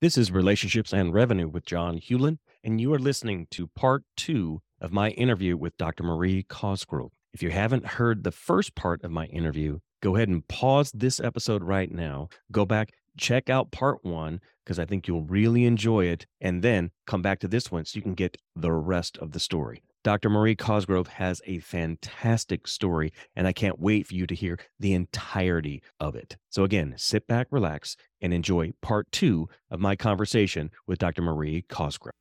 This is Relationships and Revenue with John Hewlin, and you are listening to part two of my interview with Dr. Marie Cosgrove. If you haven't heard the first part of my interview, go ahead and pause this episode right now. Go back, check out part one, because I think you'll really enjoy it, and then come back to this one so you can get the rest of the story. Dr. Marie Cosgrove has a fantastic story, and I can't wait for you to hear the entirety of it. So, again, sit back, relax, and enjoy part two of my conversation with Dr. Marie Cosgrove.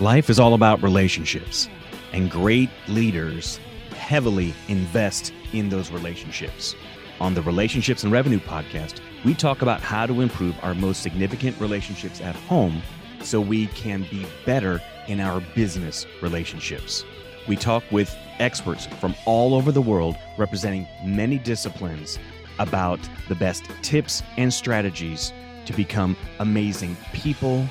Life is all about relationships, and great leaders heavily invest in those relationships. On the Relationships and Revenue podcast, we talk about how to improve our most significant relationships at home so we can be better in our business relationships. We talk with experts from all over the world representing many disciplines about the best tips and strategies to become amazing people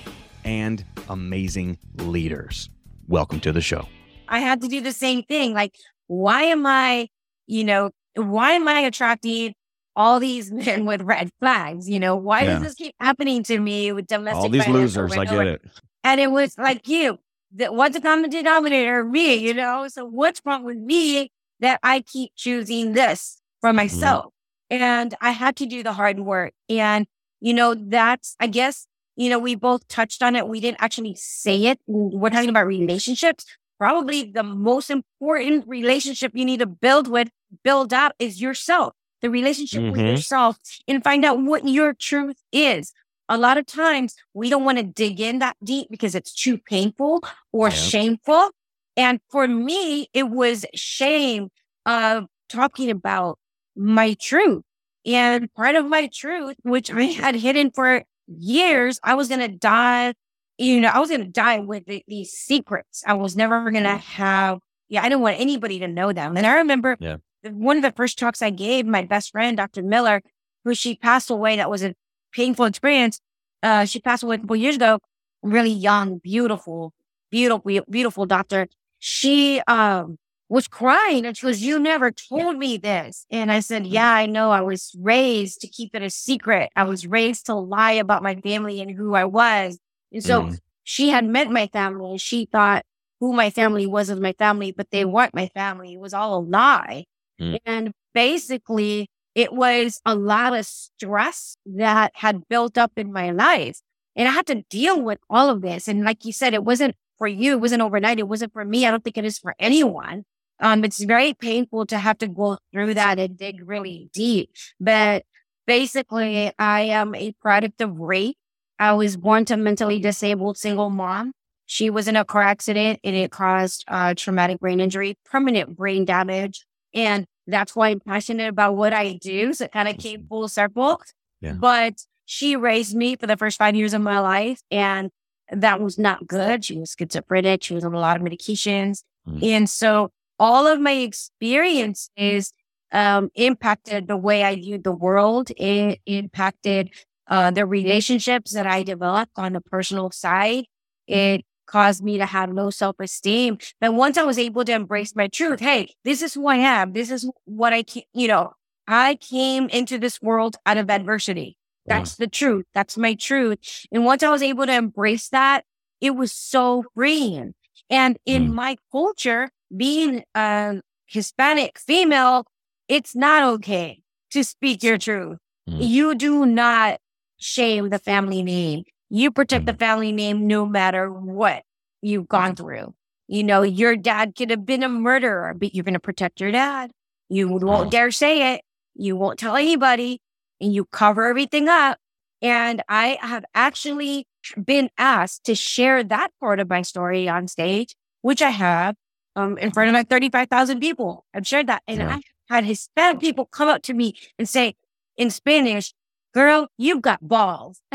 and amazing leaders. Welcome to the show. I had to do the same thing. Like, why am I, you know, why am I attracting all these men with red flags? You know, why yeah. does this keep happening to me with domestic? All these losers, I get it. And it was like you. That what's the common denominator? Me, you know. So what's wrong with me that I keep choosing this for mm-hmm. myself? Mm-hmm. And I had to do the hard work. And you know, that's I guess you know we both touched on it. We didn't actually say it. We're talking about relationships, probably the most important relationship you need to build with, build up is yourself, the relationship mm-hmm. with yourself and find out what your truth is. A lot of times we don't want to dig in that deep because it's too painful or yep. shameful. And for me, it was shame of talking about my truth. And part of my truth, which I had hidden for years, I was going to die you know, I was going to die with the, these secrets. I was never going to mm. have, yeah, I didn't want anybody to know them. And I remember yeah. one of the first talks I gave my best friend, Dr. Miller, who she passed away. That was a painful experience. Uh, she passed away a couple years ago. Really young, beautiful, beautiful, beautiful doctor. She, um, was crying and she was, you never told me this. And I said, mm. yeah, I know. I was raised to keep it a secret. I was raised to lie about my family and who I was. And so mm. she had met my family and she thought who my family was as my family, but they weren't my family. It was all a lie. Mm. And basically, it was a lot of stress that had built up in my life. And I had to deal with all of this. And like you said, it wasn't for you. It wasn't overnight. It wasn't for me. I don't think it is for anyone. Um, it's very painful to have to go through that and dig really deep. But basically, I am a product of rape I was born to mentally disabled single mom. She was in a car accident and it caused uh, traumatic brain injury, permanent brain damage. And that's why I'm passionate about what I do. So it kind of came full circle. Yeah. But she raised me for the first five years of my life. And that was not good. She was schizophrenic. She was on a lot of medications. Mm. And so all of my experiences um, impacted the way I viewed the world. It impacted uh, the relationships that I developed on the personal side, it caused me to have low self esteem. But once I was able to embrace my truth, hey, this is who I am. This is what I, can, you know, I came into this world out of adversity. That's the truth. That's my truth. And once I was able to embrace that, it was so freeing. And in mm. my culture, being a Hispanic female, it's not okay to speak your truth. Mm. You do not shame the family name. You protect the mm-hmm. family name no matter what you've gone through. You know, your dad could have been a murderer, but you're going to protect your dad. You won't dare say it. You won't tell anybody and you cover everything up. And I have actually been asked to share that part of my story on stage, which I have um, in front of like 35,000 people. I've shared that. And yeah. I had Hispanic people come up to me and say in Spanish, girl, you've got balls.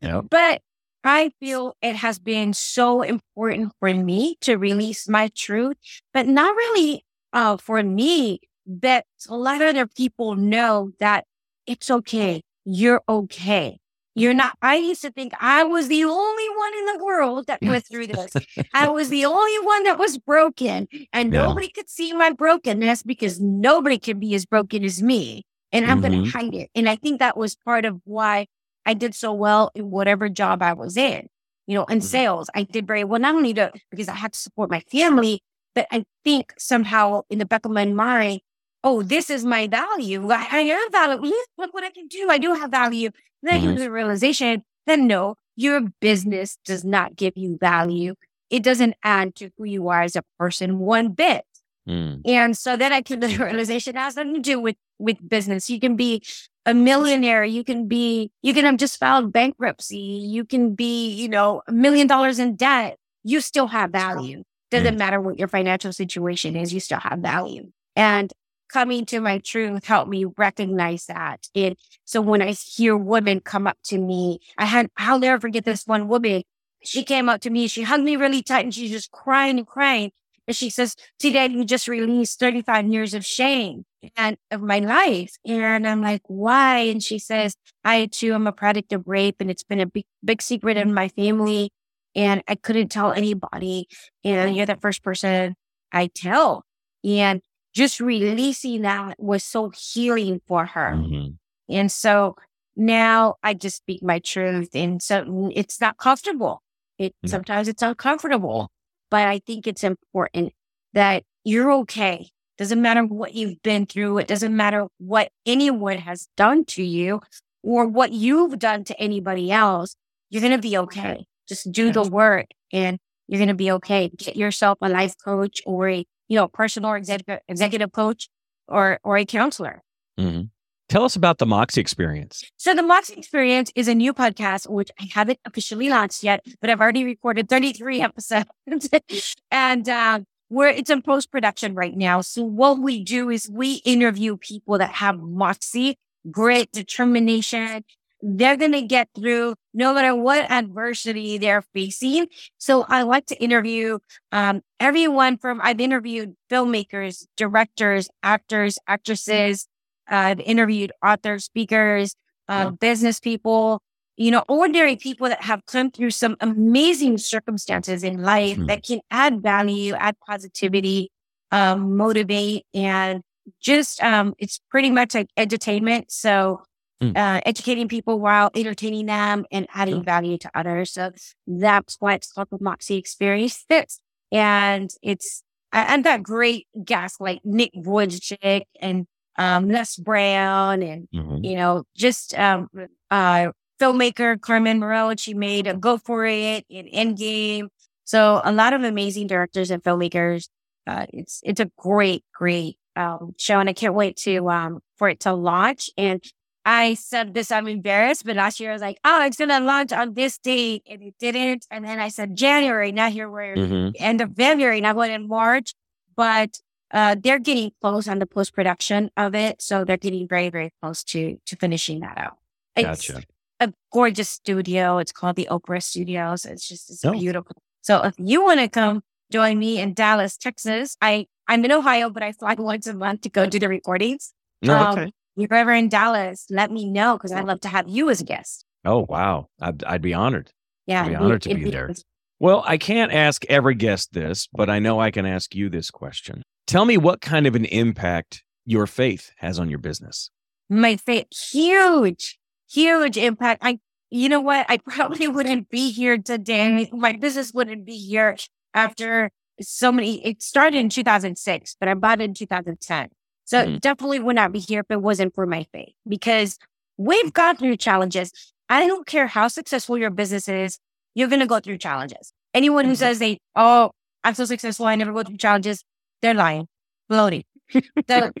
yep. But I feel it has been so important for me to release my truth, but not really uh, for me, but to let other people know that it's okay. You're okay. You're not, I used to think I was the only one in the world that went through this. I was the only one that was broken and Yeah. nobody could see my brokenness because nobody can be as broken as me. And I'm going Mhm. to hide it. And I think that was part of why I did so well in whatever job I was in. You know, in Mhm. sales, I did very well, not only to, because I had to support my family, but I think somehow in the back of my mind, oh, this is my value. I, I have value. Look what I can do. I do have value. Then I came Mhm. to the realization that no, your business does not give you value. It doesn't add to who you are as a person one bit. Mm. And so then I came to the realization it has nothing to do with with business. You can be a millionaire. You can be you can have just filed bankruptcy. You can be you know a million dollars in debt. You still have value. Doesn't matter what your financial situation is. You still have value. And coming to my truth helped me recognize that. And so when I hear women come up to me, I had I'll never forget this one woman. She came up to me. She hugged me really tight, and she's just crying and crying. And she says, today you just released 35 years of shame and of my life. And I'm like, why? And she says, I too am a product of rape and it's been a big, big secret in my family. And I couldn't tell anybody. And you're the first person I tell. And just releasing that was so healing for her. Mhm. And so now I just speak my truth. And so it's not comfortable. It Yeah. sometimes it's uncomfortable, but I think it's important that you're okay. Doesn't matter what you've been through. It doesn't matter what anyone has done to you or what you've done to anybody else. You're going to be okay. Just do the work and you're going to be okay. Get yourself a life coach or a, you know, personal executive, executive coach or, or a counselor. Mhm. Tell us about the Moxie experience. So the Moxie Experience is a new podcast, which I haven't officially launched yet, but I've already recorded 33 episodes and, uh, where it's in post production right now. So what we do is we interview people that have Moxie, grit, determination. They're going to get through no matter what adversity they're facing. So I like to interview, um, everyone from, I've interviewed filmmakers, directors, actors, actresses, I've interviewed authors, speakers, uh, business people, you know, ordinary people that have come through some amazing circumstances in life Hmm. that can add value, add positivity, um, motivate, and just um, it's pretty much like entertainment. So Hmm. uh, educating people while entertaining them and adding Sure. value to others. So that's why it's called the Moxie Experience. Fits. And it's and I've great guests like Nick Wojcik and um, Les Brown and Mhm. you know, just um, uh, filmmaker Carmen Moreau. She made a Go For It in Endgame. So a lot of amazing directors and filmmakers. Uh, it's it's a great, great um, show, and I can't wait to um, for it to launch. And I said this, I'm embarrassed, but last year I was like, oh, it's gonna launch on this date, and it didn't. And then I said January. Now here we're Mhm. end of February, not going in March, but uh, they're getting close on the post production of it, so they're getting very, very close to to finishing that out. It's Gotcha. a gorgeous studio. It's called the Oprah Studios. It's just it's Oh. beautiful. So if you want to come join me in Dallas, Texas, I I'm in Ohio, but I fly once a month to go do the recordings. No, Um, okay. If you're ever in Dallas, let me know because I'd love to have you as a guest. Oh, wow. I'd, I'd be honored. Yeah, be it'd honored to it'd be there. Well, I can't ask every guest this, but I know I can ask you this question. Tell me what kind of an impact your faith has on your business. my faith huge huge impact i you know what i probably wouldn't be here today my business wouldn't be here after so many it started in 2006 but i bought it in 2010 so Mhm. definitely would not be here if it wasn't for my faith because we've gone through challenges i don't care how successful your business is you're going to go through challenges anyone who Mhm. says they oh i'm so successful i never go through challenges they're lying bloating the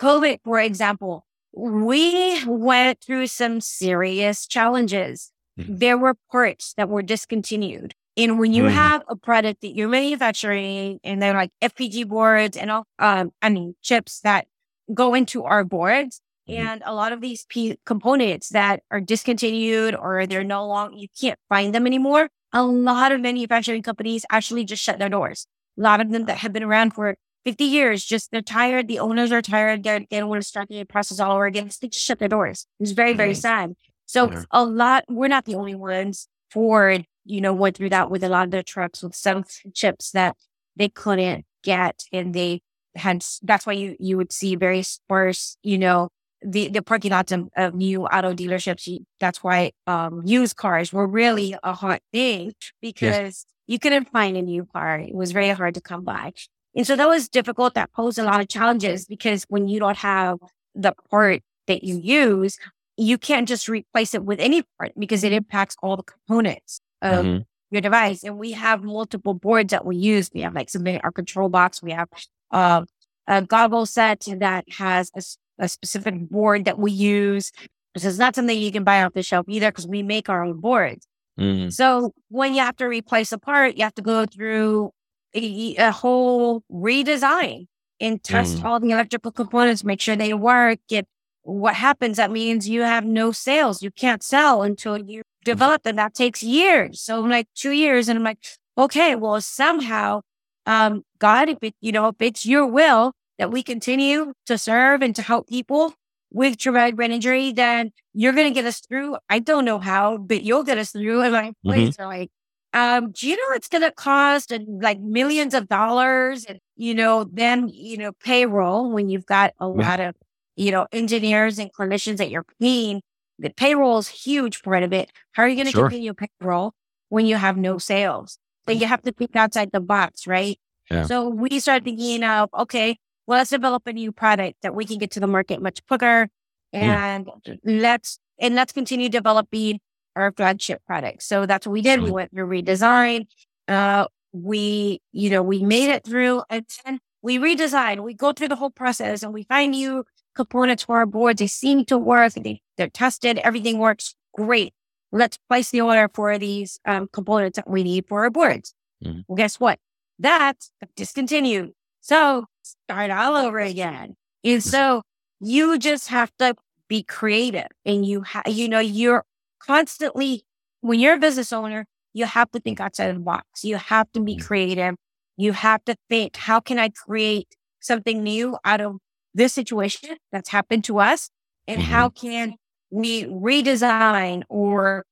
covid for example we went through some serious challenges. Mhm. There were parts that were discontinued. And when you Mhm. have a product that you're manufacturing and they're like FPG boards and all, um, I mean, chips that go into our boards Mhm. and a lot of these P- components that are discontinued or they're no longer, you can't find them anymore. A lot of manufacturing companies actually just shut their doors. A lot of them that have been around for 50 years, just they're tired. The owners are tired. They're, they don't want to start the process all over again. So they just shut their doors. It's very, very Mhm. sad. So yeah. a lot, we're not the only ones. Ford, you know, went through that with a lot of their trucks with some chips that they couldn't get and they had, that's why you, you would see very sparse, you know, the, the parking lots of, of new auto dealerships. That's why, um, used cars were really a hot thing because yes. you couldn't find a new car. It was very hard to come by. And so that was difficult. That posed a lot of challenges because when you don't have the part that you use, you can't just replace it with any part because it impacts all the components of mm-hmm. your device. And we have multiple boards that we use. We have like some our control box. We have uh, a goggle set that has a, a specific board that we use. This is not something you can buy off the shelf either because we make our own boards. Mm-hmm. So when you have to replace a part, you have to go through a, a whole redesign and test mm. all the electrical components, make sure they work. Get what happens. That means you have no sales. You can't sell until you develop them. That takes years. So I'm like two years and I'm like, okay, well, somehow, um, God, if it, you know, if it's your will that we continue to serve and to help people with traumatic brain injury, then you're going to get us through. I don't know how, but you'll get us through. And my employees mm-hmm. are like, um, do you know it's going to cost uh, like millions of dollars? And, you know, then, you know, payroll when you've got a lot of, you know, engineers and clinicians that you're paying. The payroll is huge for it. How are you going to sure. continue payroll when you have no sales? So you have to think outside the box, right? Yeah. So we start thinking of, okay, well, let's develop a new product that we can get to the market much quicker. And yeah. let's, and let's continue developing our flagship product. So that's what we did. We went through redesign. Uh, we, you know, we made it through and then we redesign. We go through the whole process and we find new components for our boards. They seem to work. They, they're tested. Everything works great. Let's place the order for these um, components that we need for our boards. Mm-hmm. Well, guess what? That's discontinued. So start all over again. And so you just have to be creative and you have, you know, you're constantly, when you're a business owner, you have to think outside of the box. You have to be mm. creative. You have to think, how can I create something new out of this situation that's happened to us? And mm-hmm. how can we redesign or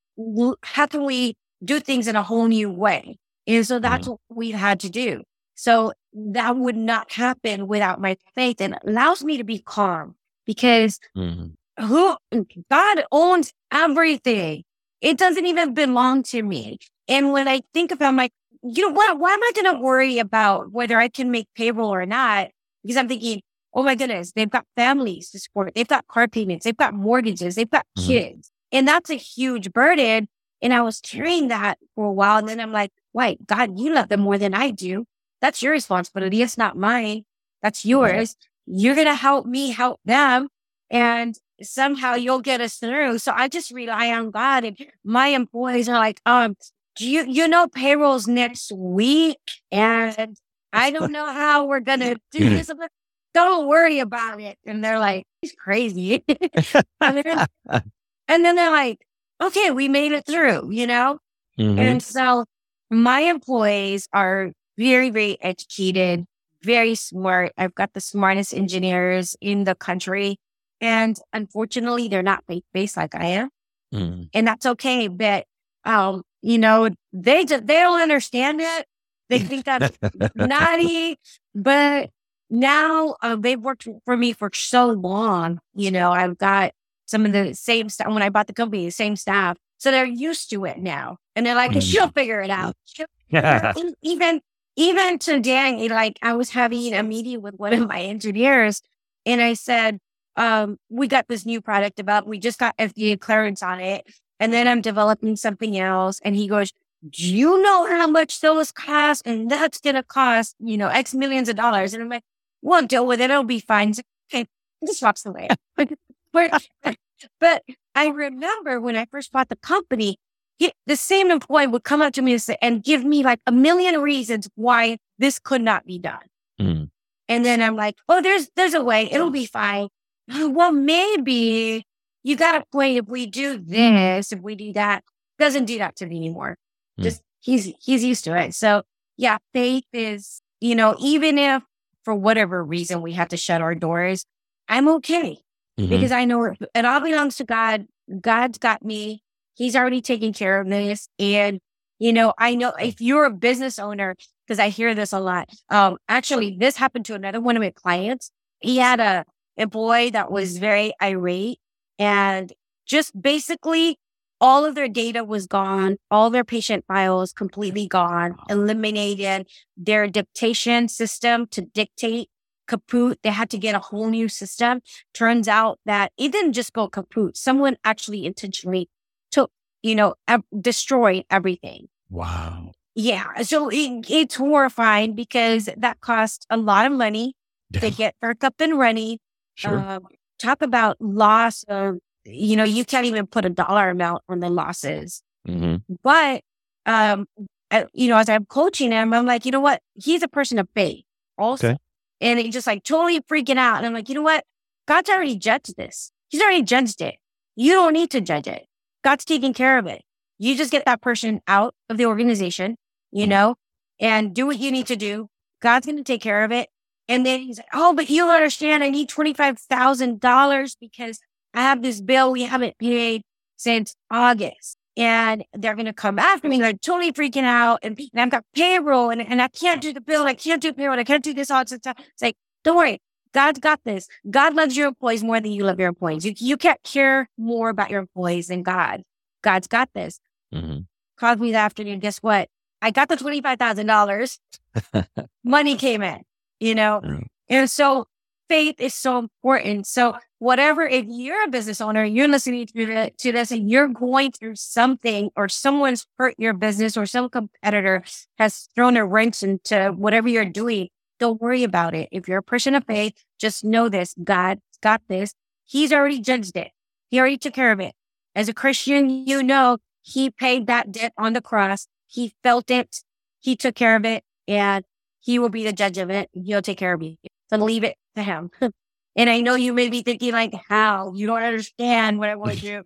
how can we do things in a whole new way? And so that's mm-hmm. what we had to do. So that would not happen without my faith and allows me to be calm because mm-hmm who God owns everything. It doesn't even belong to me. And when I think about my, you know what, why am I going to worry about whether I can make payroll or not? Because I'm thinking, oh my goodness, they've got families to support. They've got car payments. They've got mortgages. They've got mm-hmm. kids. And that's a huge burden. And I was carrying that for a while. And then I'm like, wait, God, you love them more than I do. That's your responsibility. It's not mine. That's yours. You're going to help me help them. And somehow you'll get us through. So I just rely on God. And my employees are like, um, do you, you know, payroll's next week and I don't know how we're going to do this. Like, don't worry about it. And they're like, he's crazy. and, then, and, then, they're like, okay, we made it through, you know? Mm-hmm. And so my employees are very, very educated, very smart. I've got the smartest engineers in the country. And unfortunately, they're not faith based like I am. Mm. And that's okay. But, um, you know, they just, they don't understand it. They think that's naughty, but now uh, they've worked for me for so long. You know, I've got some of the same stuff when I bought the company, the same staff. So they're used to it now. And they're like, mm. she'll figure it out. Yeah. even, even today, like I was having a meeting with one of my engineers and I said, um, we got this new product developed. We just got FDA clearance on it. And then I'm developing something else. And he goes, do you know how much those cost? And that's going to cost, you know, X millions of dollars. And I'm like, we'll deal with it. It'll be fine. Okay. Just walks away. but I remember when I first bought the company, he, the same employee would come up to me and, say, and give me like a million reasons why this could not be done. Mm. And then I'm like, oh, there's, there's a way. It'll be fine. well, maybe you got to play if we do this, if we do that, doesn't do that to me anymore. Mm. Just he's, he's used to it. So yeah, faith is, you know, even if for whatever reason we have to shut our doors, I'm okay mm-hmm. because I know it all belongs to God. God's got me. He's already taking care of this. And, you know, I know if you're a business owner, because I hear this a lot. Um, actually, this happened to another one of my clients. He had a employee that was very irate and just basically all of their data was gone, all their patient files completely gone, eliminated their dictation system to dictate kaput. They had to get a whole new system. Turns out that it didn't just go kaput. Someone actually intentionally took, you know, destroyed everything. Wow. Yeah. So it, it's horrifying because that cost a lot of money to get back up and running. Sure. Um, talk about loss of you know, you can't even put a dollar amount on the losses. hmm But, um, uh, you know, as I'm coaching him, I'm like, you know what? He's a person of faith also. Okay. And he's just like totally freaking out. And I'm like, you know what? God's already judged this. He's already judged it. You don't need to judge it. God's taking care of it. You just get that person out of the organization, you Mhm. know, and do what you need to do. God's going to take care of it. And then he's like, oh, but you understand, I need $25,000 because I have this bill we haven't paid since August. And they're going to come after me. They're totally freaking out. And, and I've got payroll and, and I can't do the bill. I can't do payroll. I can't do this all the time. It's like, don't worry. God's got this. God loves your employees more than you love your employees. You, you can't care more about your employees than God. God's got this. hmm Called me that afternoon. Guess what? I got the $25,000. Money came in, you know? Mm. And so faith is so important. So whatever, if you're a business owner, you're listening to, to this and you're going through something or someone's hurt your business or some competitor has thrown a wrench into whatever you're doing, don't worry about it. If you're a person of faith, just know this. God's got this. He's already judged it. He already took care of it. As a Christian, you know, he paid that debt on the cross. He felt it. He took care of it and he will be the judge of it. He'll take care of you. So leave it to him. and I know you may be thinking like, how you don't understand what I want to do.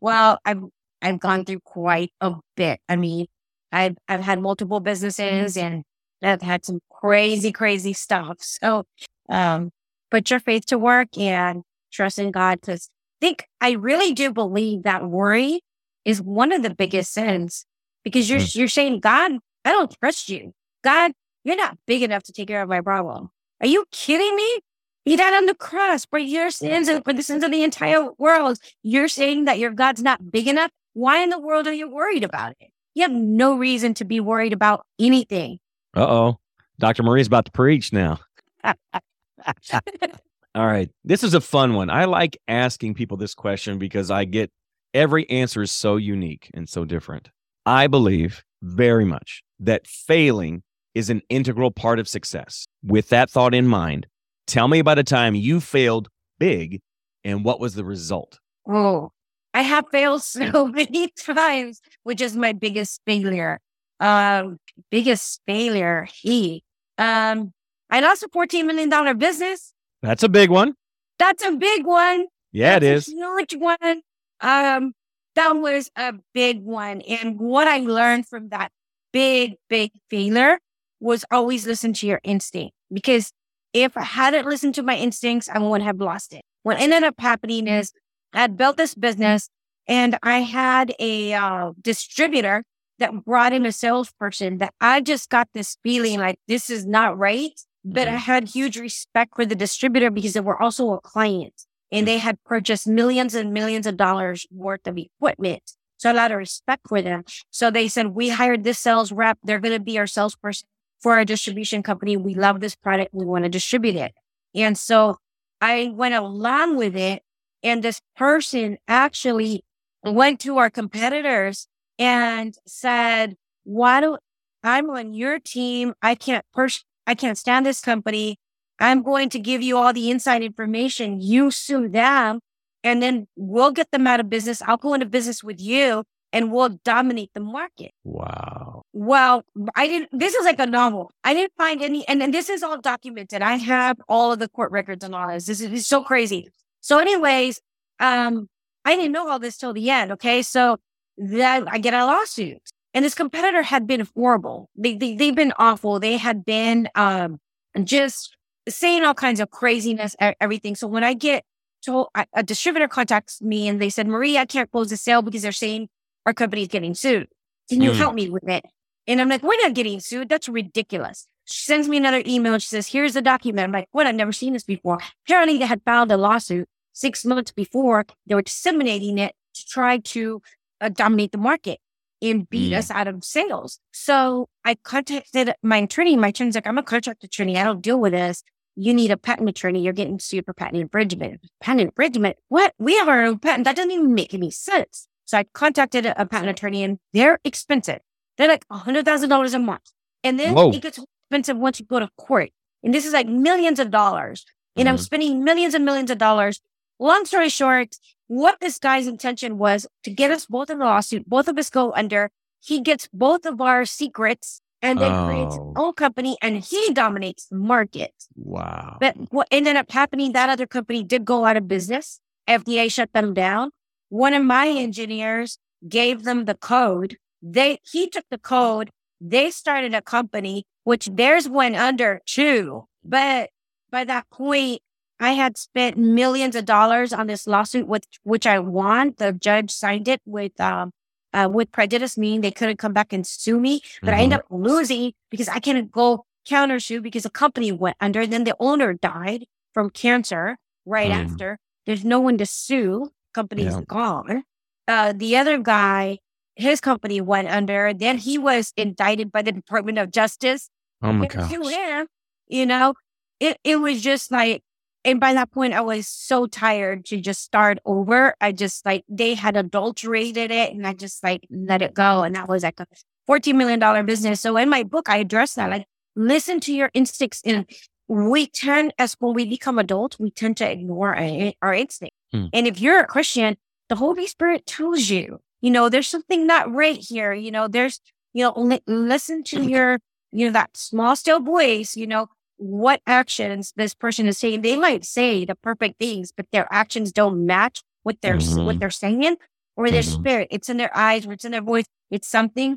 well, I've, I've gone through quite a bit. I mean, I've, I've had multiple businesses and I've had some crazy, crazy stuff. So, um, put your faith to work and trust in God. Cause I think I really do believe that worry is one of the biggest sins because you're, you're saying, God, I don't trust you. God, you're not big enough to take care of my problem. Are you kidding me? He died on the cross for your sins and for the sins of the entire world. You're saying that your God's not big enough? Why in the world are you worried about it? You have no reason to be worried about anything. Uh oh. Dr. Marie's about to preach now. All right. This is a fun one. I like asking people this question because I get every answer is so unique and so different. I believe very much that failing is an integral part of success. With that thought in mind, tell me about a time you failed big and what was the result? Oh, I have failed so many times, which is my biggest failure. Um, biggest failure. He, um, I lost a $14 million business. That's a big one. That's a big one. Yeah, it That's is. a huge one. Um, that was a big one. And what I learned from that big, big failure was always listen to your instinct. Because if I hadn't listened to my instincts, I wouldn't have lost it. What ended up happening is I had built this business and I had a uh, distributor that brought in a salesperson that I just got this feeling like this is not right. But I had huge respect for the distributor because they were also a client and they had purchased millions and millions of dollars worth of equipment. So a lot of respect for them. So they said, we hired this sales rep. They're going to be our salesperson for our distribution company. We love this product. We want to distribute it. And so I went along with it. And this person actually went to our competitors and said, why do I'm on your team? I can't pers- I can't stand this company. I'm going to give you all the inside information. You sue them and then we'll get them out of business. I'll go into business with you and we'll dominate the market. Wow. Well, I didn't, this is like a novel. I didn't find any, and, and this is all documented. I have all of the court records and all this. This is, so crazy. So anyways, um, I didn't know all this till the end. Okay. So then I get a lawsuit and this competitor had been horrible. They, they, they've been awful. They had been, um, just saying all kinds of craziness, everything. So when I get told a distributor contacts me and they said, Marie, I can't close the sale because they're saying our company is getting sued. Can you mm. help me with it? And I'm like, we're not getting sued. That's ridiculous. She sends me another email. She says, here's the document. I'm like, what? I've never seen this before. Apparently they had filed a lawsuit six months before. They were disseminating it to try to uh, dominate the market and beat mm. us out of sales. So I contacted my attorney. My attorney's like, I'm a contract attorney. I don't deal with this you need a patent attorney. You're getting sued for patent infringement. Patent infringement? What? We have our own patent. That doesn't even make any sense. So I contacted a, patent attorney and they're expensive. They're like $100,000 a month. And then Whoa. it gets expensive once you go to court. And this is like millions of dollars. And mm-hmm. I'm spending millions and millions of dollars. Long story short, what this guy's intention was to get us both in the lawsuit, both of us go under. He gets both of our secrets and then oh. creates his own company and he dominates the market. Wow. But what ended up happening, that other company did go out of business. FDA shut them down. One of my engineers gave them the code. They, he took the code. They started a company, which theirs went under too. But by that point, I had spent millions of dollars on this lawsuit, with which I won. The judge signed it with um, uh, with prejudice, meaning they couldn't come back and sue me. But mm-hmm. I end up losing because I couldn't go counter sue because the company went under. And Then the owner died from cancer right mm. after. There's no one to sue. Company's yeah. gone. Uh, the other guy, his company went under. Then he was indicted by the Department of Justice. Oh my god! You know, it it was just like and by that point, I was so tired to just start over. I just like, they had adulterated it and I just like let it go. And that was like a $14 million business. So in my book, I address that. Like, listen to your instincts. And we tend, as when we become adults, we tend to ignore our, our instinct. Hmm. And if you're a Christian, the Holy Spirit tells you, you know, there's something not right here. You know, there's, you know, li- listen to your, you know, that small, still voice, you know, what actions this person is saying. They might say the perfect things, but their actions don't match what they're mm-hmm. what they're saying or their mm-hmm. spirit. It's in their eyes, or it's in their voice. It's something.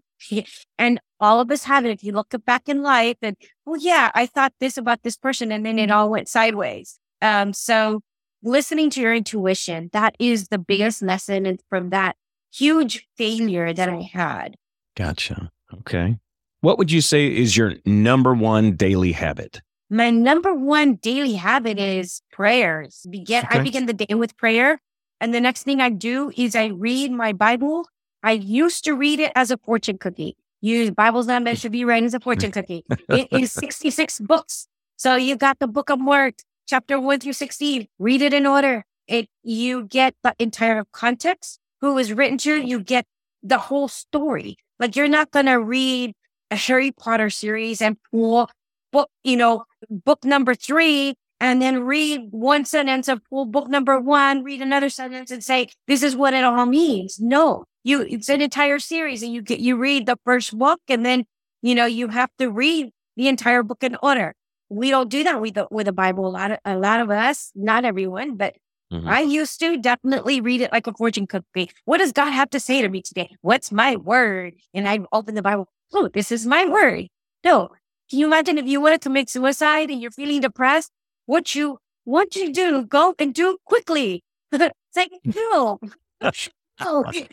And all of us have it. If you look back in life and, well, yeah, I thought this about this person and then it all went sideways. Um, so listening to your intuition, that is the biggest lesson from that huge failure that I had. Gotcha. Okay. What would you say is your number one daily habit? My number one daily habit is prayers. Begin okay. I begin the day with prayer. And the next thing I do is I read my Bible. I used to read it as a fortune cookie. Use Bible's not meant to be read as a fortune cookie. it is 66 books. So you got the book of Mark, chapter one through 16. Read it in order. It you get the entire context, who was written to, you get the whole story. Like you're not gonna read a Harry Potter series and pull book, you know, book number three and then read one sentence of well, book number one, read another sentence and say, this is what it all means. No, you, it's an entire series and you get, you read the first book and then, you know, you have to read the entire book in order. We don't do that with the, with the Bible. A lot of, a lot of us, not everyone, but mm-hmm. I used to definitely read it like a fortune cookie. What does God have to say to me today? What's my word? And I open the Bible. Oh, this is my word. No, can you imagine if you wanted to commit suicide and you're feeling depressed? What you what you do? Go and do quickly. it's like no. Oh, you,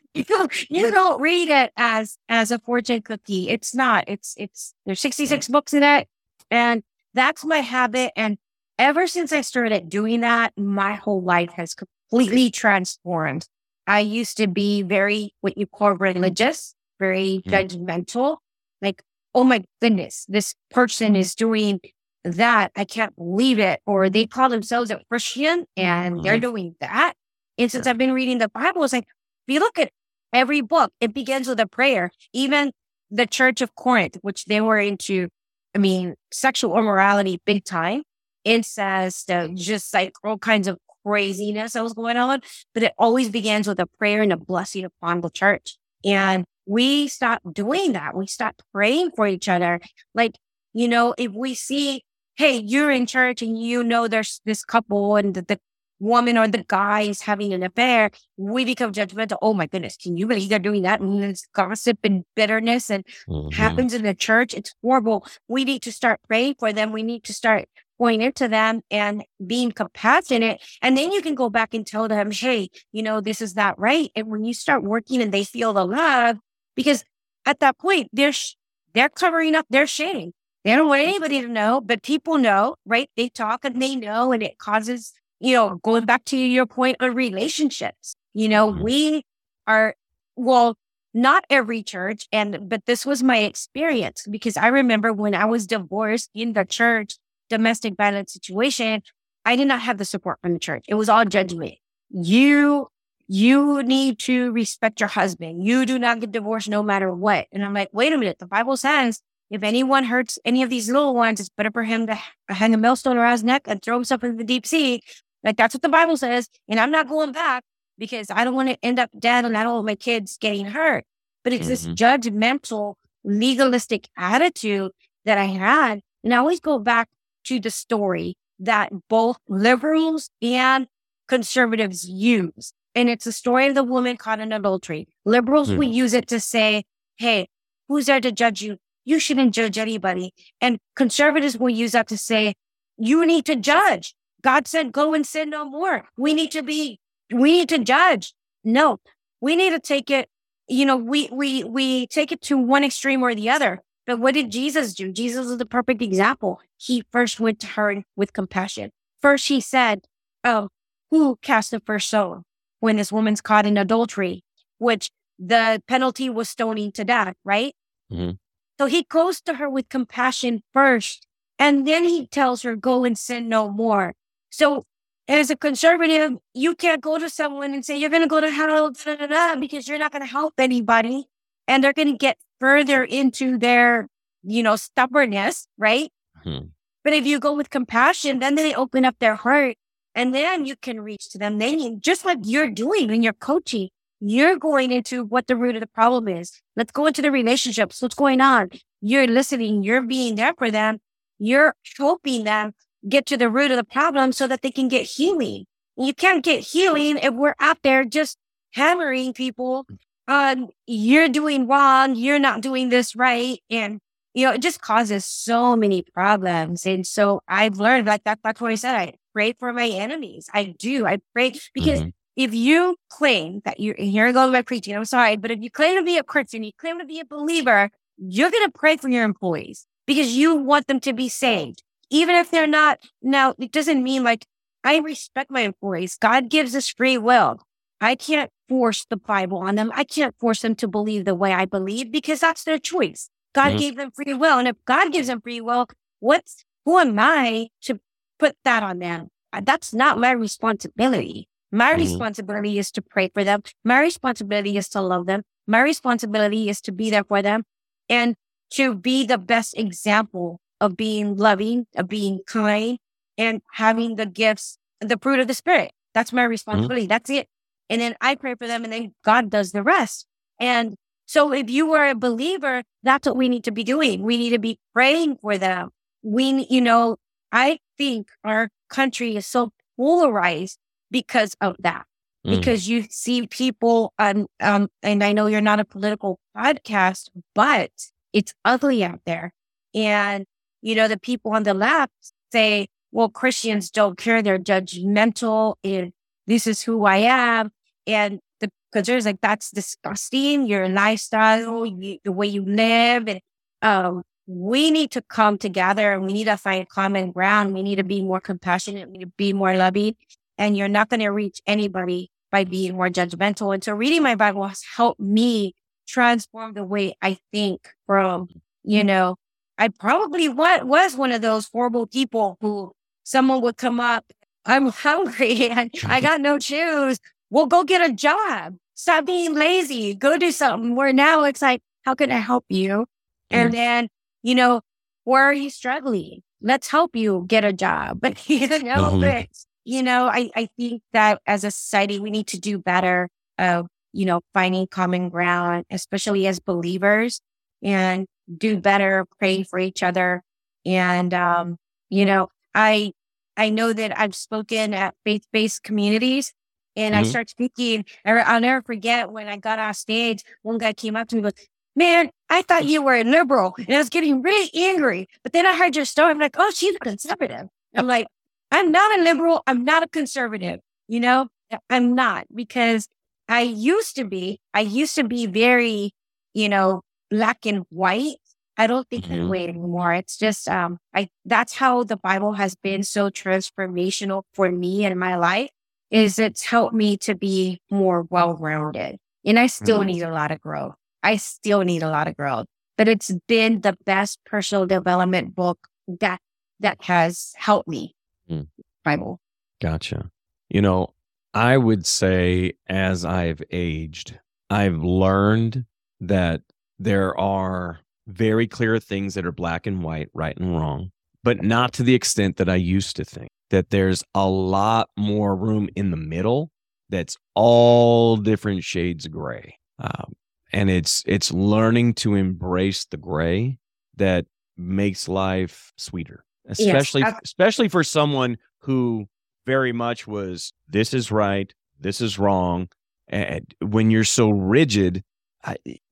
you don't read it as as a fortune cookie. It's not. It's it's there's 66 books in it. And that's my habit. And ever since I started doing that, my whole life has completely transformed. I used to be very what you call religious, very mm. judgmental. Like oh my goodness, this person is doing that. I can't believe it. Or they call themselves a Christian and they're mm-hmm. doing that. And since I've been reading the Bible, it's like, if you look at every book, it begins with a prayer. Even the Church of Corinth, which they were into, I mean, sexual immorality big time, incest, uh, just like all kinds of craziness that was going on. But it always begins with a prayer and a blessing upon the church. And we stop doing that. We stop praying for each other. Like, you know, if we see, hey, you're in church and you know there's this couple and the, the woman or the guy is having an affair, we become judgmental. Oh my goodness, can you believe they're doing that? And it's gossip and bitterness and mm-hmm. happens in the church. It's horrible. We need to start praying for them. We need to start pointing to them and being compassionate. And then you can go back and tell them, Hey, you know, this is not right. And when you start working and they feel the love, because at that point, they're, sh- they're covering up their shame. They don't want anybody to know, but people know, right? They talk and they know, and it causes, you know, going back to your point on relationships. You know, mm-hmm. we are, well, not every church, and, but this was my experience because I remember when I was divorced in the church, domestic violence situation, I did not have the support from the church. It was all judgment. You, you need to respect your husband. You do not get divorced no matter what. And I'm like, wait a minute. The Bible says if anyone hurts any of these little ones, it's better for him to hang a millstone around his neck and throw himself into the deep sea. Like that's what the Bible says. And I'm not going back because I don't want to end up dead and I don't want my kids getting hurt. But it's mm-hmm. this judgmental, legalistic attitude that I had. And I always go back to the story that both liberals and conservatives use. And it's the story of the woman caught in adultery. Liberals mm. will use it to say, Hey, who's there to judge you? you shouldn't judge anybody. And conservatives will use that to say, you need to judge. God said, go and sin no more. We need to be, we need to judge. No, we need to take it, you know, we, we, we take it to one extreme or the other. But what did Jesus do? Jesus is the perfect example. He first went to her with compassion. First, he said, Oh, who cast the first stone when this woman's caught in adultery, which the penalty was stoning to death, right? Mm-hmm. So he goes to her with compassion first, and then he tells her, go and sin no more. So as a conservative, you can't go to someone and say, you're going to go to hell da, da, da, because you're not going to help anybody. And they're going to get further into their, you know, stubbornness, right? Hmm. But if you go with compassion, then they open up their heart and then you can reach to them. Then just like you're doing when you're coaching, you're going into what the root of the problem is. Let's go into the relationships. What's going on? You're listening. You're being there for them. You're helping them get to the root of the problem so that they can get healing. You can't get healing if we're out there just hammering people on you're doing wrong. You're not doing this right. And, you know, it just causes so many problems. And so I've learned like that. That's what I said. I pray for my enemies. I do. I pray because mm-hmm if you claim that you're, here I go my preaching, I'm sorry, but if you claim to be a Christian, you claim to be a believer, you're going to pray for your employees because you want them to be saved. Even if they're not, now it doesn't mean like I respect my employees. God gives us free will. I can't force the Bible on them. I can't force them to believe the way I believe because that's their choice. God mm-hmm. gave them free will. And if God gives them free will, what's, who am I to put that on them? That's not my responsibility. My mm-hmm. responsibility is to pray for them. My responsibility is to love them. My responsibility is to be there for them and to be the best example of being loving, of being kind and having the gifts, the fruit of the spirit. That's my mm-hmm. responsibility. Mm-hmm. That's it. And then I pray for them and then God does the rest. And so if you are a believer, that's what we need to be doing. We need to be praying for them. We, you know, I think our country is so polarized because of that. Mm. Because you see people, um, um, and I know you're not a political podcast, but it's ugly out there. And, you know, the people on the left say, well, Christians don't care. They're judgmental and this is who I am. And the there's like, that's disgusting. Your lifestyle, you, the way you live. And, um, we need to come together and we need to find common ground. We need to be more compassionate. We need to be more loving and you're not going to reach anybody by being more judgmental. And so reading my Bible has helped me transform the way I think from, you know, I probably was one of those horrible people who someone would come up, I'm hungry and I got no shoes. Well, go get a job. Stop being lazy. Go do something. Where now it's like, how can I help you? And then, you know, where are you struggling? Let's help you get a job. But you know, mm-hmm you know, I, I think that as a society, we need to do better of, you know, finding common ground, especially as believers and do better, pray for each other. And, um, you know, I, I know that I've spoken at faith based communities and mm-hmm. I start speaking. I'll never forget when I got off stage, one guy came up to me and goes, Man, I thought you were a liberal. And I was getting really angry. But then I heard your story. I'm like, oh, she's a conservative. I'm like, I'm not a liberal. I'm not a conservative. You know, I'm not because I used to be, I used to be very, you know, black and white. I don't think Mhm. that way anymore. It's just, um, I, that's how the Bible has been so transformational for me and my life is it's helped me to be more well-rounded. And I still Mhm. need a lot of growth. I still need a lot of growth, but it's been the best personal development book that, that has helped me. Mm. Bible. Gotcha. You know, I would say as I've aged, I've learned that there are very clear things that are black and white, right and wrong, but not to the extent that I used to think. That there's a lot more room in the middle that's all different shades of gray. Um, and it's it's learning to embrace the gray that makes life sweeter, especially ab- especially for someone who very much was this is right, this is wrong. And when you're so rigid,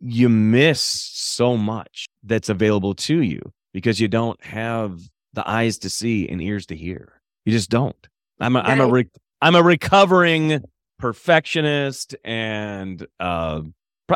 you miss so much that's available to you because you don't have the eyes to see and ears to hear. You just don't. I'm a, I'm a, re- I'm a recovering perfectionist and, uh,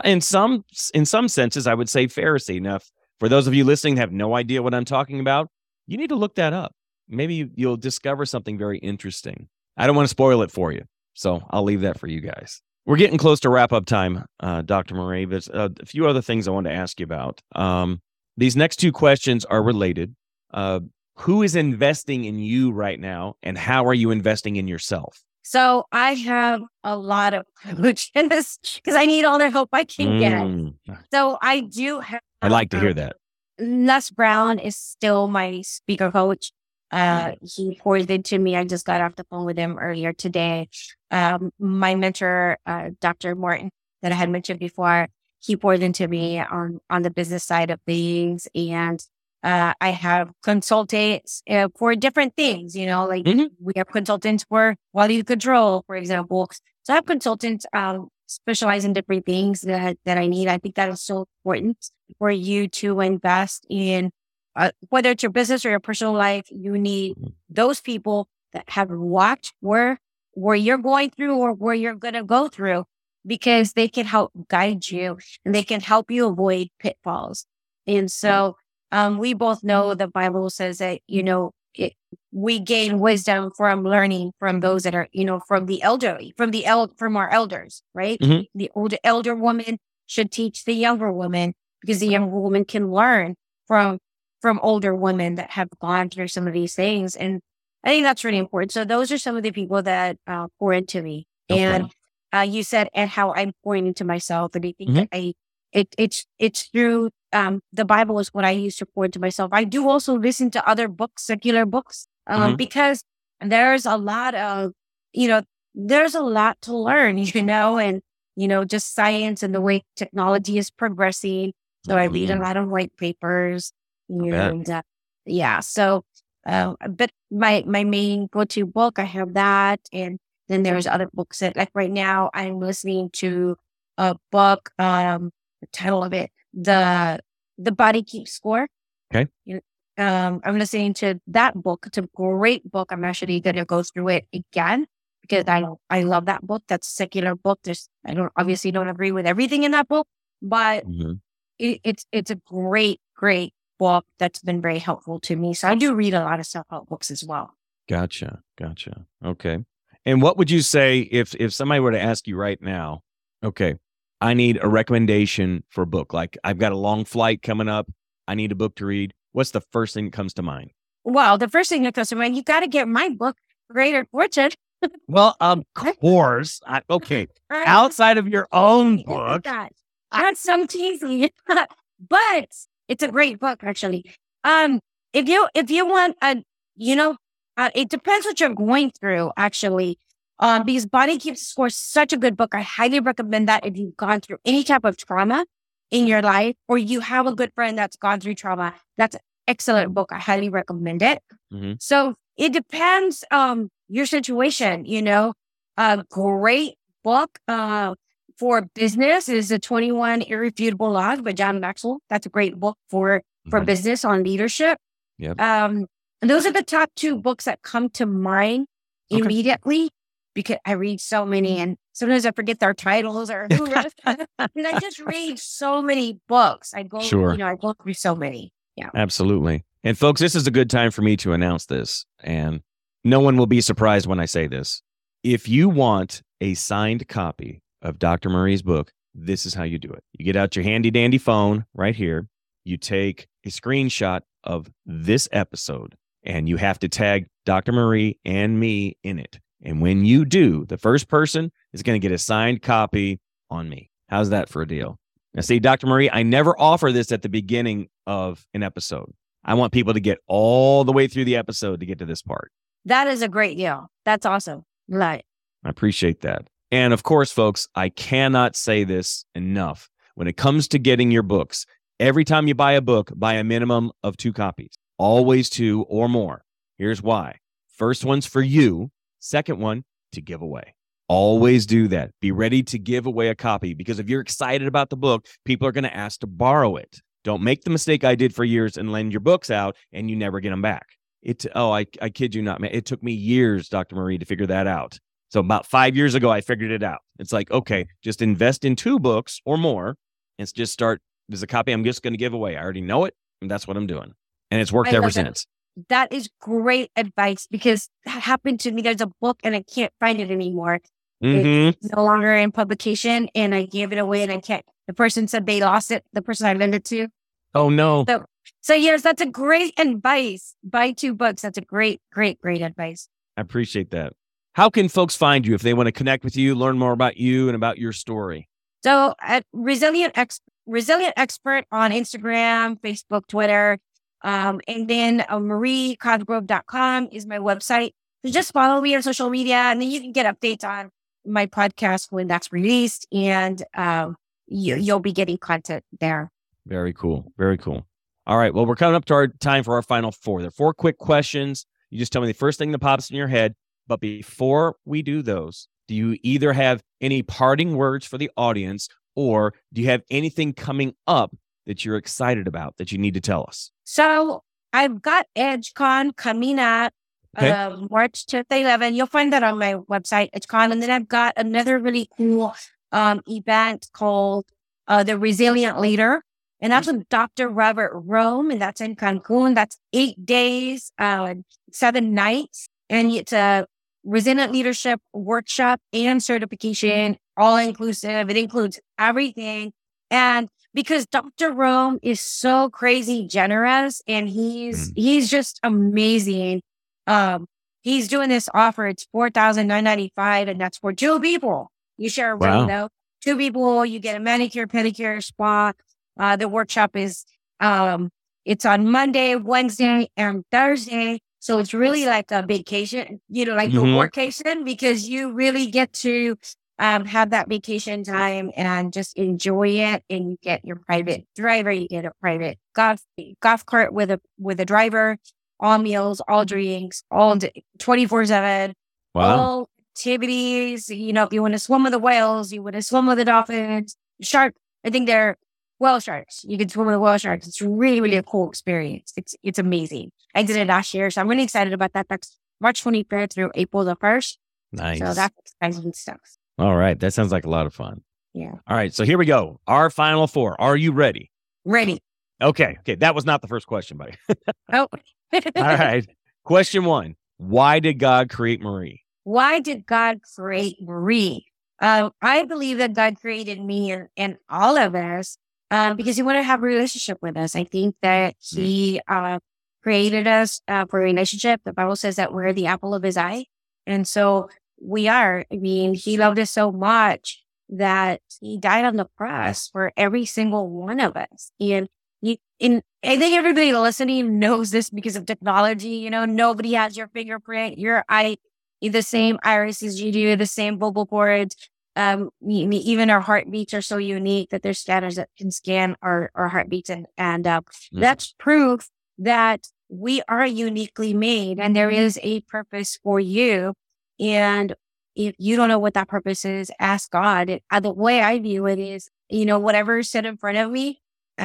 in some, in some senses, I would say Pharisee. Now, for those of you listening have no idea what I'm talking about, you need to look that up. Maybe you'll discover something very interesting. I don't want to spoil it for you, so I'll leave that for you guys. We're getting close to wrap up time, uh, Dr. Marie. but uh, a few other things I wanted to ask you about. Um, these next two questions are related. Uh, who is investing in you right now, and how are you investing in yourself? So I have a lot of coaches because I need all the help I can get. Mm, So I do have. I like to hear um, that. Les Brown is still my speaker coach. Uh, he poured into me. I just got off the phone with him earlier today. Um, my mentor, uh, Dr. Morton, that I had mentioned before, he poured into me on on the business side of things, and uh, I have consultants uh, for different things. You know, like Mhm. we have consultants for quality control, for example. So I have consultants um, specialize in different things that that I need. I think that is so important for you to invest in uh, whether it's your business or your personal life. You need Mhm. those people that have walked where where you're going through or where you're going to go through because they can help guide you and they can help you avoid pitfalls. And so um, we both know the Bible says that, you know, it, we gain wisdom from learning from those that are, you know, from the elderly, from the el- from our elders, right? Mhm. The older elder woman should teach the younger woman because the younger woman can learn from from older women that have gone through some of these things. And I think that's really important. So those are some of the people that uh, pour into me. Okay. And uh, you said and how I'm pouring into myself, and I think Mhm. that I it it's it's through um, the Bible is what I use to pour into myself. I do also listen to other books, secular books, um, Mhm. because there's a lot of you know there's a lot to learn, you know, and you know just science and the way technology is progressing. So I read a Mhm. lot of white papers. And uh, yeah, so. Uh, but my my main go to book, I have that, and then there's other books that like right now I'm listening to a book. Um, the title of it, the the Body Keeps Score. Okay. Um, I'm listening to that book. It's a great book. I'm actually going to go through it again because I I love that book. That's a secular book. There's I don't obviously don't agree with everything in that book, but Mhm. it, it's it's a great great book that's been very helpful to me. So I do read a lot of self help books as well. Gotcha. Gotcha. Okay. And what would you say if if somebody were to ask you right now, okay, I need a recommendation for a book. Like I've got a long flight coming up. I need a book to read. What's the first thing that comes to mind? Well, the first thing that comes to mind, you got to get my book, Greater Fortune. Well, of course. I, okay. Outside of your own book. at. That's so cheesy. but it's a great book, actually. Um, if you if you want a, you know, uh, it depends what you're going through, actually. Um, because Body Keeps Score is such a good book. I highly recommend that if you've gone through any type of trauma in your life, or you have a good friend that's gone through trauma. That's an excellent book. I highly recommend it. Mhm. So it depends um your situation, you know. A great book uh for business is the 21 Irrefutable Laws by John Maxwell. That's a great book for for Mhm. business on leadership. Yep. Um And those are the top two books that come to mind okay. immediately because I read so many and sometimes I forget their titles or who wrote I just read so many books. I go, sure. you know, I go through so many. Yeah. Absolutely. And folks, this is a good time for me to announce this. And no one will be surprised when I say this. If you want a signed copy of Dr. Marie's book, this is how you do it. You get out your handy dandy phone right here. You take a screenshot of this episode and you have to tag Dr. Marie and me in it. And when you do, the first person is going to get a signed copy on me. How's that for a deal? Now, see, Dr. Marie, I never offer this at the beginning of an episode. I want people to get all the way through the episode to get to this part. That is a great deal. That's awesome. Right. I appreciate that. And of course, folks, I cannot say this enough. When it comes to getting your books, every time you buy a book, buy a minimum of two copies, always two or more. Here's why. First one's for you, second one to give away. Always do that. Be ready to give away a copy because if you're excited about the book, people are going to ask to borrow it. Don't make the mistake I did for years and lend your books out and you never get them back. It oh, I, I kid you not, man. It took me years, Dr. Marie, to figure that out. So about five years ago, I figured it out. It's like, okay, just invest in two books or more and just start. There's a copy I'm just going to give away. I already know it, and that's what I'm doing. And it's worked ever since. That is great advice because that happened to me. There's a book and I can't find it anymore. Mm-hmm. It's no longer in publication, and I gave it away, and I can't. The person said they lost it. The person I lent it to. Oh no! So so yes, that's a great advice. Buy two books. That's a great, great, great advice. I appreciate that. How can folks find you if they want to connect with you, learn more about you and about your story? So at Resilient Ex- Resilient Expert on Instagram, Facebook, Twitter, um, and then uh, mariecosgrove.com is my website. So just follow me on social media and then you can get updates on my podcast when that's released and um, you, you'll be getting content there. Very cool. Very cool. All right. Well, we're coming up to our time for our final four. There are four quick questions. You just tell me the first thing that pops in your head. But before we do those, do you either have any parting words for the audience or do you have anything coming up that you're excited about that you need to tell us? So I've got EdgeCon coming up okay. uh, March 10th, 11. You'll find that on my website, EdgeCon. And then I've got another really cool um, event called uh, the Resilient Leader. And that's with Dr. Robert Rome, and that's in Cancun. That's eight days, uh, seven nights. And it's a resilient leadership workshop and certification, all inclusive. It includes everything. And because Dr. Rome is so crazy generous and he's, mm. he's just amazing. Um, he's doing this offer. It's 4,995 and that's for two people. You share a wow. room though. Two people, you get a manicure, pedicure, spa, uh, the workshop is, um, it's on Monday, Wednesday, and Thursday. So it's really like a vacation, you know, like mm-hmm. a vacation because you really get to um, have that vacation time and just enjoy it. And you get your private driver, you get a private golf golf cart with a with a driver, all meals, all drinks, all twenty four seven, all activities. You know, if you want to swim with the whales, you want to swim with the dolphins, shark. I think they're whale sharks. You can swim with whale sharks. It's really, really a cool experience. It's it's amazing. I did it last year, so I'm really excited about that. That's March 23rd through April the 1st. Nice. So that's exciting stuff. All right. That sounds like a lot of fun. Yeah. All right. So here we go. Our final four. Are you ready? Ready. Okay. Okay. That was not the first question, buddy. oh. All right. Question one Why did God create Marie? Why did God create Marie? Um, I believe that God created me and, and all of us um, because he wanted to have a relationship with us. I think that he uh, created us uh, for a relationship. The Bible says that we're the apple of his eye. And so we are. I mean, he loved us so much that he died on the cross for every single one of us. And you, in, I think everybody listening knows this because of technology. You know, nobody has your fingerprint, your eye, the same iris as you do, the same vocal cords um, even our heartbeats are so unique that there's scanners that can scan our, our heartbeats. And, and uh, mm-hmm. that's proof that we are uniquely made and there is a purpose for you. And if you don't know what that purpose is, ask God. It, uh, the way I view it is, you know, whatever is set in front of me,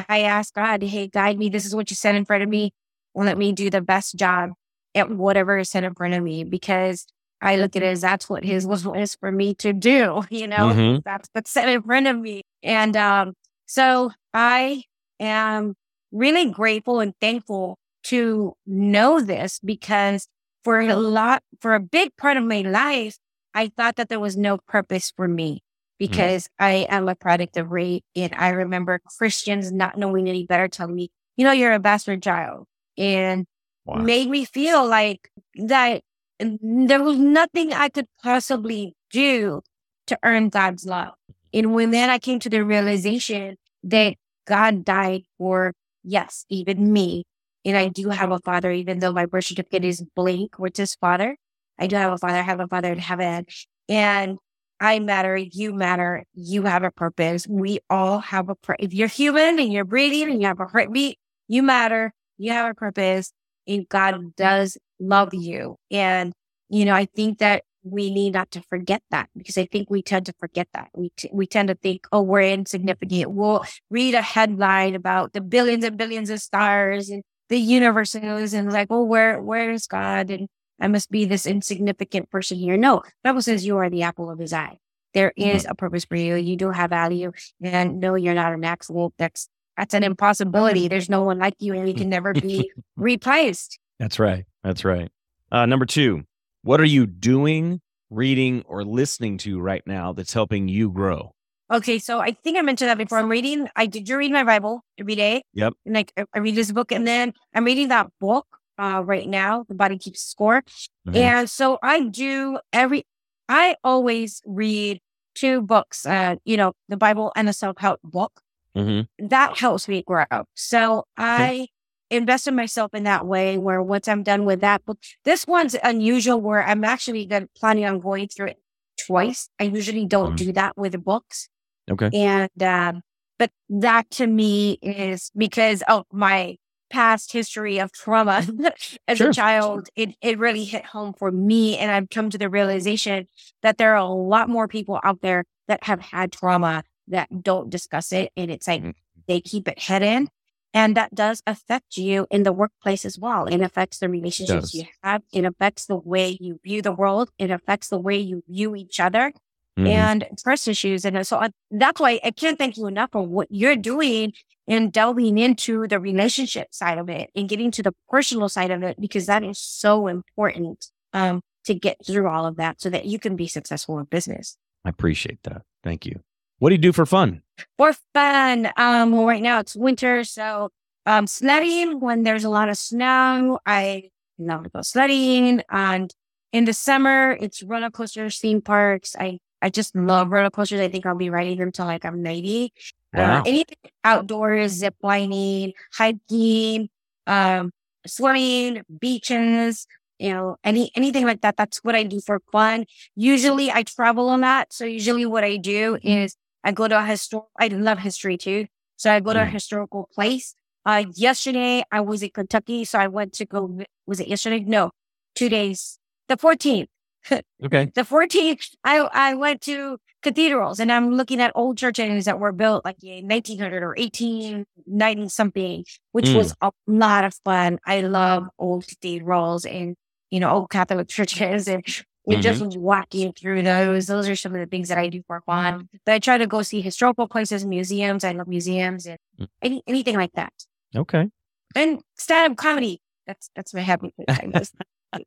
I ask God, hey, guide me. This is what you set in front of me. Let me do the best job at whatever is set in front of me because I look at it as that's what his will is for me to do, you know, Mhm. that's what's set in front of me. And um, so I am really grateful and thankful to know this because for a lot, for a big part of my life, I thought that there was no purpose for me because I am a product of rape. And I remember Christians not knowing any better telling me, you know, you're a bastard child. And Wow. made me feel like that there was nothing I could possibly do to earn God's love. And when then I came to the realization that God died for, yes, even me. And I do have a father, even though my birth certificate is blank, which is father. I do have a father, I have a father in heaven. And I matter, you matter, you have a purpose. We all have a purpose. if you're human and you're breathing and you have a heartbeat, you matter, you have a purpose, and God does love you. And, you know, I think that we need not to forget that because I think we tend to forget that. We, t- we tend to think, oh, we're insignificant. We'll read a headline about the billions and billions of stars and the universe and like, well, where, where is God? And I must be this insignificant person here. No, Bible says you are the apple of his eye. There mm-hmm. is a purpose for you. You do have value and no, you're not an accident. That's, that's an impossibility. Mm-hmm. There's no one like you and you can never be replaced. That's right. That's right. Uh, number two, what are you doing, reading, or listening to right now that's helping you grow? Okay, so I think I mentioned that before. I'm reading. I did you read my Bible every day. Yep. And like I- read this book, and then I'm reading that book uh, right now. The Body Keeps Score. Mhm. And so I do every. I always read two books. Uh, you know, the Bible and a self help book. Mhm. That helps me grow. So I invest in myself in that way. Where once I'm done with that book, this one's unusual. Where I'm actually gonna, planning on going through it twice. I usually don't Mhm. do that with books. Okay. And, um, but that to me is because of my past history of trauma as Sure. a child. It, it really hit home for me. And I've come to the realization that there are a lot more people out there that have had trauma that don't discuss it. And it's like Mhm. they keep it hidden. And that does affect you in the workplace as well. It affects the relationships you have. It affects the way you view the world. It affects the way you view each other Mhm. and trust issues. And so I, that's why I can't thank you enough for what you're doing and delving into the relationship side of it and getting to the personal side of it, because that is so important um, to get through all of that so that you can be successful in business. I appreciate that. Thank you. What do you do for fun? For fun, um, well, right now it's winter. So um, sledding when there's a lot of snow. I love to go sledding. And in the summer, it's roller coasters, theme parks. I, I just love roller coasters. I think I'll be riding them till like I'm 90. Wow. Uh, anything outdoors, zip lining, hiking, um, swimming, beaches, you know, any anything like that. That's what I do for fun. Usually I travel a lot. So usually what I do is I go to a historical I love history too. So I go to a Mm. historical place. Uh yesterday I was in Kentucky, so I went to go was it yesterday? No, two days. The 14th. Okay. The 14th, I, I went to cathedrals and I'm looking at old churches that were built like in 1900 or 1890 something, which Mm. was a lot of fun. I love old cathedrals and, you know, old Catholic churches and and just walking through those. Those are some of the things that I do for fun. But I try to go see historical places, museums. I love museums and Mm. any, anything like that. Okay. And stand up comedy. That's, that's my happy place.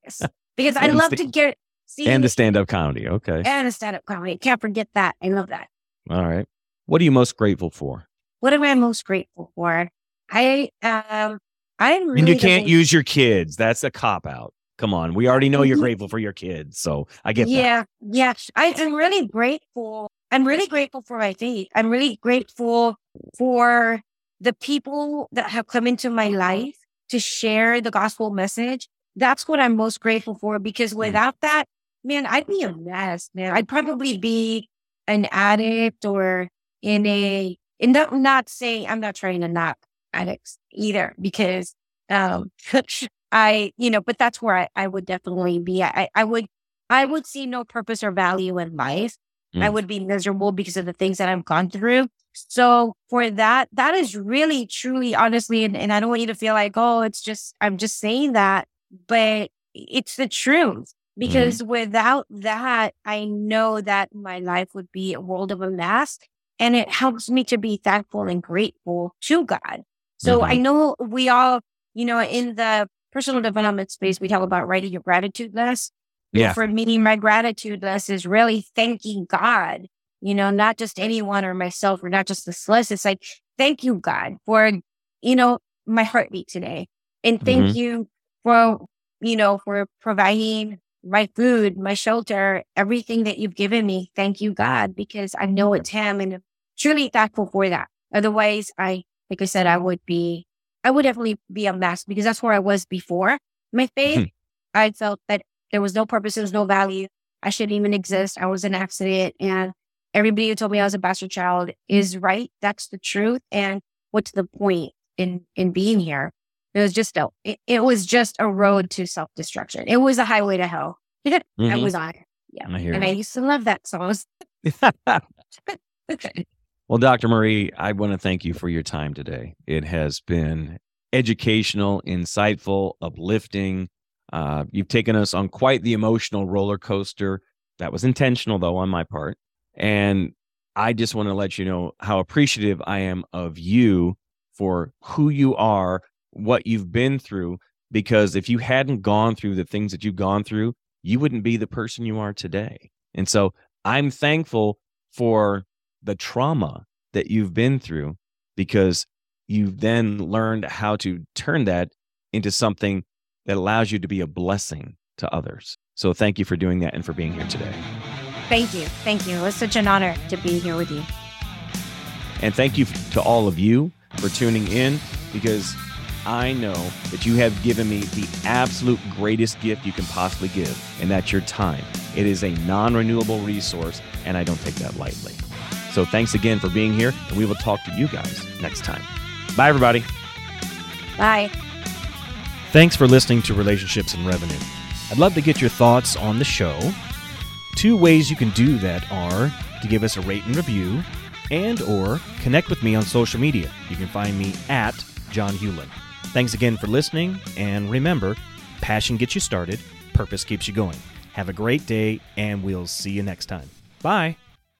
Yes. Because I love to get, see And the stand up comedy. Okay. and a stand-up comedy. Can't forget that. I love that. All right. What are you most grateful for? What am I most grateful for? I um I'm really and you can't use your kids. That's a cop out. Come on. We already know you're grateful for your kids. So I get that. yeah, yeah. I, I'm really grateful. I'm really grateful for my faith. I'm really grateful for the people that have come into my life to share the gospel message. That's what I'm most grateful for because without that, man, I'd be a mess, man. I'd probably be an addict or in a, and not, not saying I'm not trying to knock addicts either because, um, I, you know, but that's where I, I would definitely be. I, I would, I would see no purpose or value in life. I Mm. would be miserable because of the things that I've gone through. So for that, that is really, truly, honestly, and, and I don't want you to feel like, oh, it's just, I'm just saying that. but it's the truth. Because mm-hmm. without that, I know that my life would be a world of a mess. And it helps me to be thankful and grateful to God. So mm-hmm. I know we all, you know, in the personal development space, we talk about writing your gratitude list. Yeah. For me, my gratitude list is really thanking God, you know, not just anyone or myself or not just this list. It's like, thank you, God, for, you know, my heartbeat today. And thank mm-hmm. you for, you know, for providing my food, my shelter, everything that you've given me. Thank you, God, because I know it's Him and I'm truly thankful for that. Otherwise, I, like I said, I would be, I would definitely be a mess because that's where I was before my faith. Mm-hmm. I felt that there was no purpose, there was no value. I shouldn't even exist. I was an accident. And everybody who told me I was a bastard child is right. That's the truth. And what's the point in, in being here? It was just a, it, it was just a road to self destruction. It was a highway to hell. mm-hmm. I was on. Yeah. I and I used to love that song. well, Dr. Marie, I want to thank you for your time today. It has been educational, insightful, uplifting. Uh, you've taken us on quite the emotional roller coaster. That was intentional, though, on my part. And I just want to let you know how appreciative I am of you for who you are, what you've been through. Because if you hadn't gone through the things that you've gone through, you wouldn't be the person you are today. And so I'm thankful for the trauma that you've been through because you've then learned how to turn that into something that allows you to be a blessing to others. So thank you for doing that and for being here today. Thank you. Thank you. It was such an honor to be here with you. And thank you to all of you for tuning in because I know that you have given me the absolute greatest gift you can possibly give, and that's your time. It is a non renewable resource, and I don't take that lightly. So thanks again for being here, and we will talk to you guys next time. Bye, everybody. Bye. Thanks for listening to Relationships and Revenue. I'd love to get your thoughts on the show. Two ways you can do that are to give us a rate and review and or connect with me on social media. You can find me at John Hewlin. Thanks again for listening, and remember, passion gets you started, purpose keeps you going. Have a great day, and we'll see you next time. Bye.